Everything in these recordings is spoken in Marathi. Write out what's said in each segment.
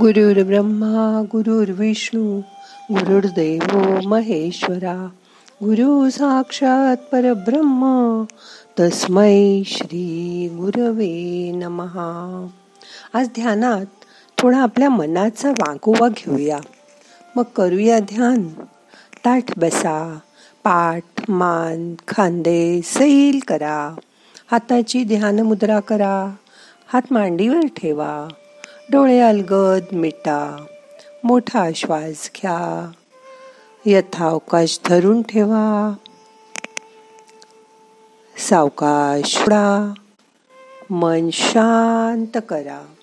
गुरुर् ब्रह्मा गुरुर्विष्णू गुरुर्देव महेश्वरा गुरु साक्षात परब्रह्म तस्मै श्री गुरवे नमहा आज ध्यानात थोडा आपल्या मनाचा वागोवा घेऊया. मग करूया ध्यान. ताठ बसा पाठ मान खांदे सैल करा. हाताची ध्यान मुद्रा करा. हात मांडीवर ठेवा. डोळे अलगद मिटा मोठा श्वास घ्या. यथावकाश धरून ठेवा. सावकाश मन शांत करा.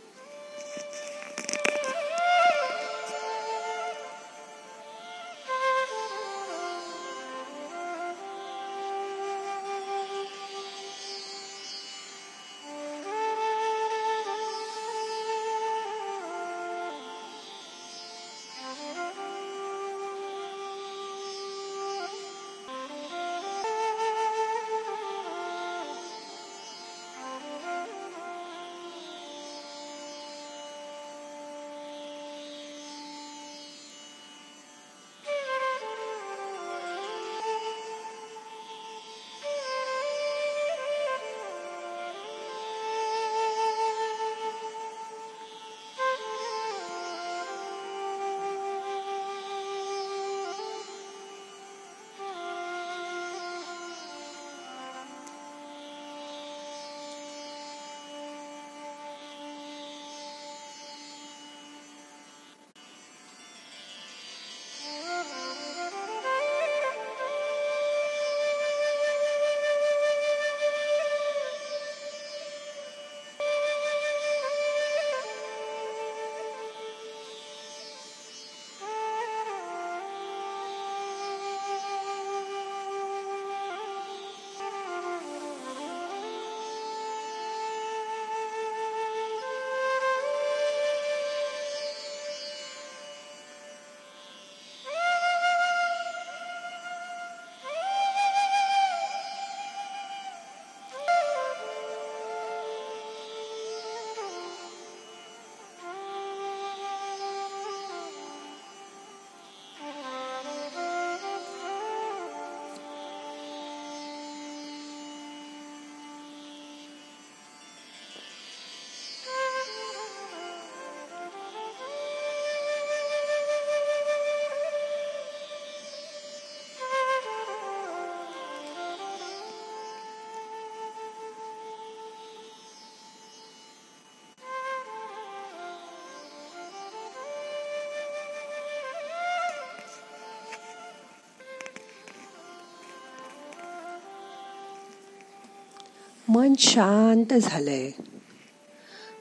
मन शांत झालंय.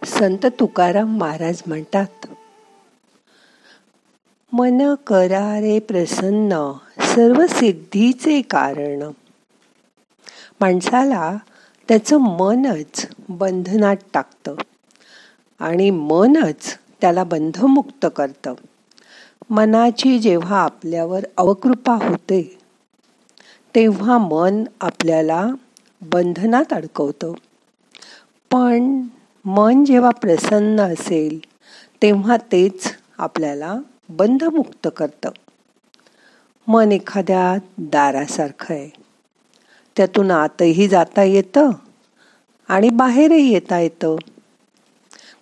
संत तुकाराम महाराज म्हणतात मन करारे प्रसन्न सर्व सिद्धीचे कारण. माणसाला त्याचं मनच बंधनात टाकतं आणि मनच त्याला बंधमुक्त करतं. मनाची जेव्हा आपल्यावर अवकृपा होते तेव्हा मन आपल्याला बंधनात अडकवतं. पण मन जेव्हा प्रसन्न असेल तेव्हा तेच आपल्याला बंधमुक्त करतं. मन एखाद्या दारासारखं आहे. त्यातून आतही जाता येतं आणि बाहेरही येता येतं.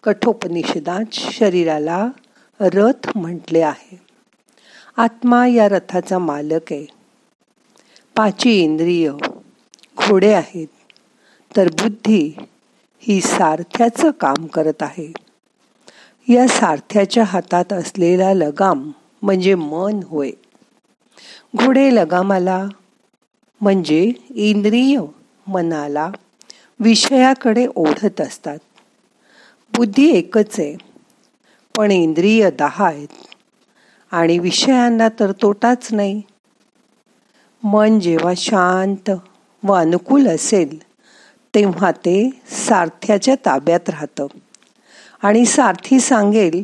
कठोपनिषदात शरीराला रथ म्हटले आहे. आत्मा या रथाचा मालक आहे. पाची इंद्रिय थोडे आहेत. तर बुद्धी ही सारथ्याचं काम करत आहे. या सारथ्याच्या हातात असलेला लगाम म्हणजे मन होय. घोडे लगामाला म्हणजे इंद्रिय मनाला विषयाकडे ओढत असतात. बुद्धी एकच आहे पण इंद्रिय दहा आहेत. आणि विषयांना तर तोटाच नाही. मन जेव्हा शांत व अनुकूल असेल तेव्हा ते सारथ्याच्या ताब्यात राहतं. आणि सारथी सांगेल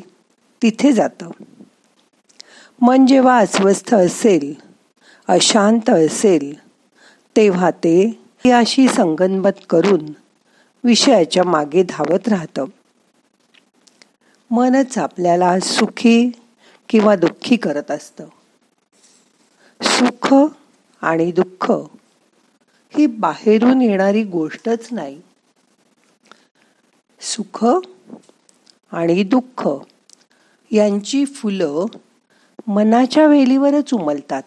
तिथे जातं. मन जेव्हा अस्वस्थ असेल अशांत असेल तेव्हा ते याशी संगनमत करून विषयाच्या मागे धावत राहतं. मनच आपल्याला सुखी किंवा दुःखी करत असतं. सुख आणि दुःख ही बाहेरून येणारी गोष्टच नाही. सुख आणि दुःख यांची फुलं मनाच्या वेलीवरच उमलतात.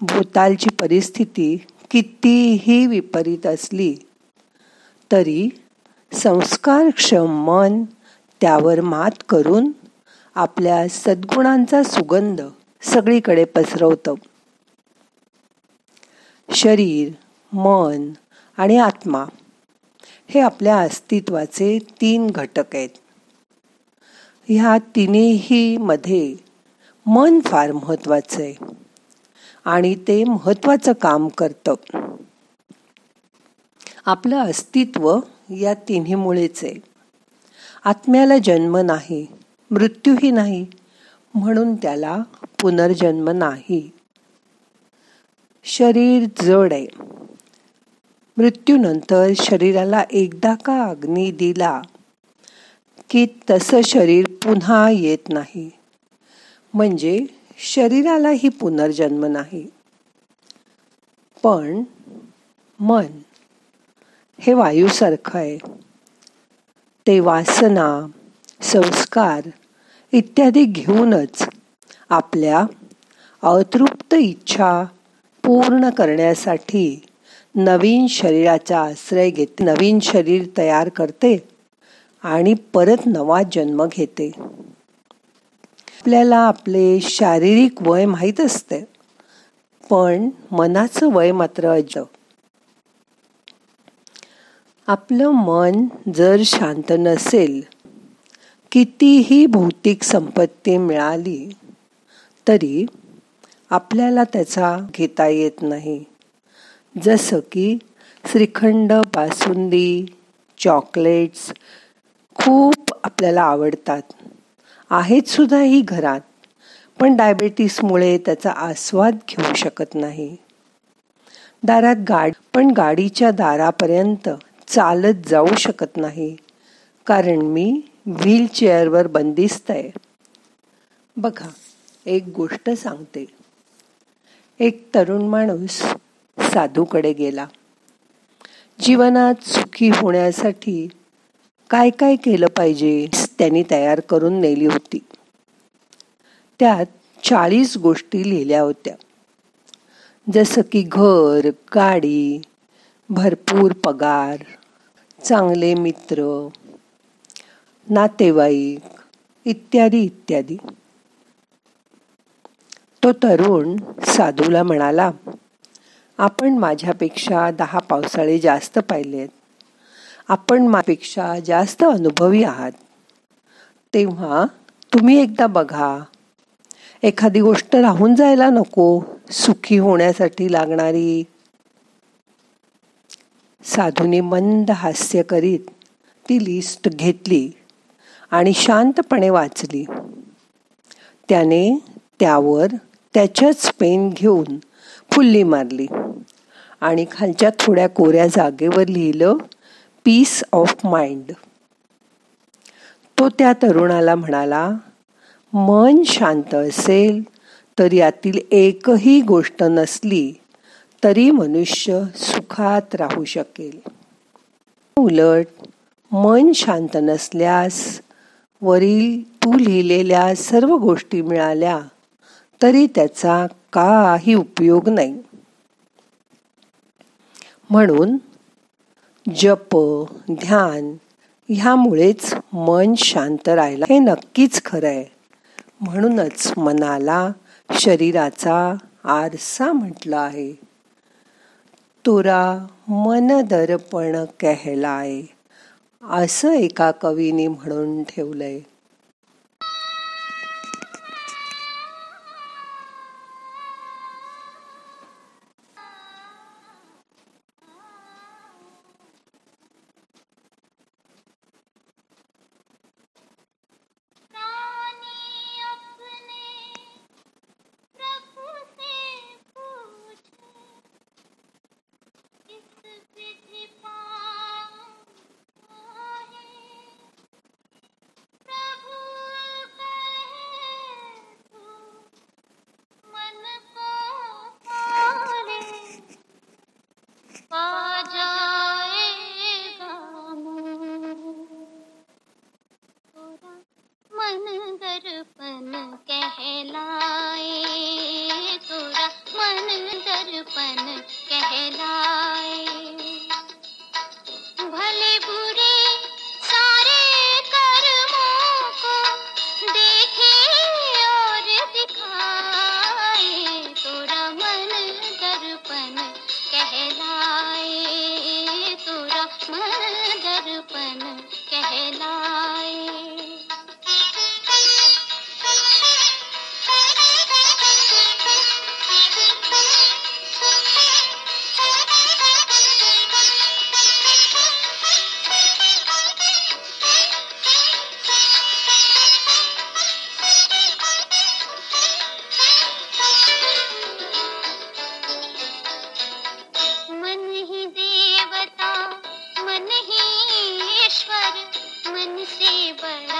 भूतालची परिस्थिती कितीही विपरीत असली तरी संस्कारक्षम मन त्यावर मात करून आपल्या सद्गुणांचा सुगंध सगळीकडे पसरवतं. शरीर मन आणि आत्मा हे आपल्या अस्तित्वाचे तीन घटक आहेत. ह्या तिन्ही मध्ये मन फार महत्वाचं आहे आणि ते महत्वाचं काम करतं. आपलं अस्तित्व या तिन्हीमुळेच आहे. आत्म्याला जन्म नाही मृत्यूही नाही म्हणून त्याला पुनर्जन्म नाही. शरीर जड आहे. मृत्यूनंतर शरीराला एकदा का अग्नी दिला की तसं शरीर पुन्हा येत नाही. म्हणजे शरीरालाही पुनर्जन्म नाही. पण मन हे वायूसारखं आहे. ते वासना संस्कार इत्यादी घेऊनच आपल्या अतृप्त इच्छा पूर्ण करण्यासाठी नवीन शरीराचा आश्रय घेते नवीन शरीर तयार करते आणि परत नवा जन्म घेते. आपल्याला आपले शारीरिक वय माहीत असते पण मनाचं वय मात्र अज आपलं मन जर शांत नसेल कितीही भौतिक संपत्ती मिळाली तरी आपल्याला त्याचा घेता येत नाही. जसं की श्रीखंड बासुंदी चॉकलेट्स खूप आपल्याला आवडतात. आहेत सुद्धा ही घरात पण डायबेटीसमुळे त्याचा आस्वाद घेऊ शकत नाही. दारात गाड पण गाडीच्या दारापर्यंत चालत जाऊ शकत नाही कारण मी व्हीलचेअरवर बंदिस्त आहे. बघा एक गोष्ट सांगते. एक तरुण माणूस साधूकडे गेला. जीवनात सुखी होण्यासाठी काय काय केलं पाहिजे त्यांनी तयार करून नेली होती. त्यात चाळीस गोष्टी लिहिल्या होत्या. जसं की घर गाडी भरपूर पगार चांगले मित्र नातेवाईक इत्यादी इत्यादी. तो तरुण साधूला म्हणाला आपण माझ्यापेक्षा दहा पावसाळे जास्त पाहिलेत. आपण माझ्यापेक्षा जास्त अनुभवी आहात. तेव्हा तुम्ही एकदा बघा. एखादी गोष्ट राहून जायला नको. सुखी होण्यासाठी लागणारी. साधूने मंद हास्य करीत ती लिस्ट घेतली आणि शांतपणे वाचली. त्याने त्यावर त्याच्याच पेन घेऊन फुल्ली मारली. आणि खालच्या थोड्या कोऱ्या जागेवर लिहिलं पीस ऑफ माइंड. तो त्या तरुणाला म्हणाला मन शांत असेल तर यातील एकही गोष्ट नसली तरी मनुष्य सुखात राहू शकेल. उलट मन शांत नसल्यास वरील तू लिहिलेल्या सर्व गोष्टी मिळाल्या तरी त्याचा काही उपयोग नाही. म्हणून जप ध्यान ह्यामुळेच मन शांत राहिला. हे नक्कीच खरं आहे. म्हणूनच मनाला शरीराचा आरसा म्हटलं आहे. तुरा मन दर्पण कहलाय असं एका कवीने म्हणून ठेवलंय. मन से बड़ा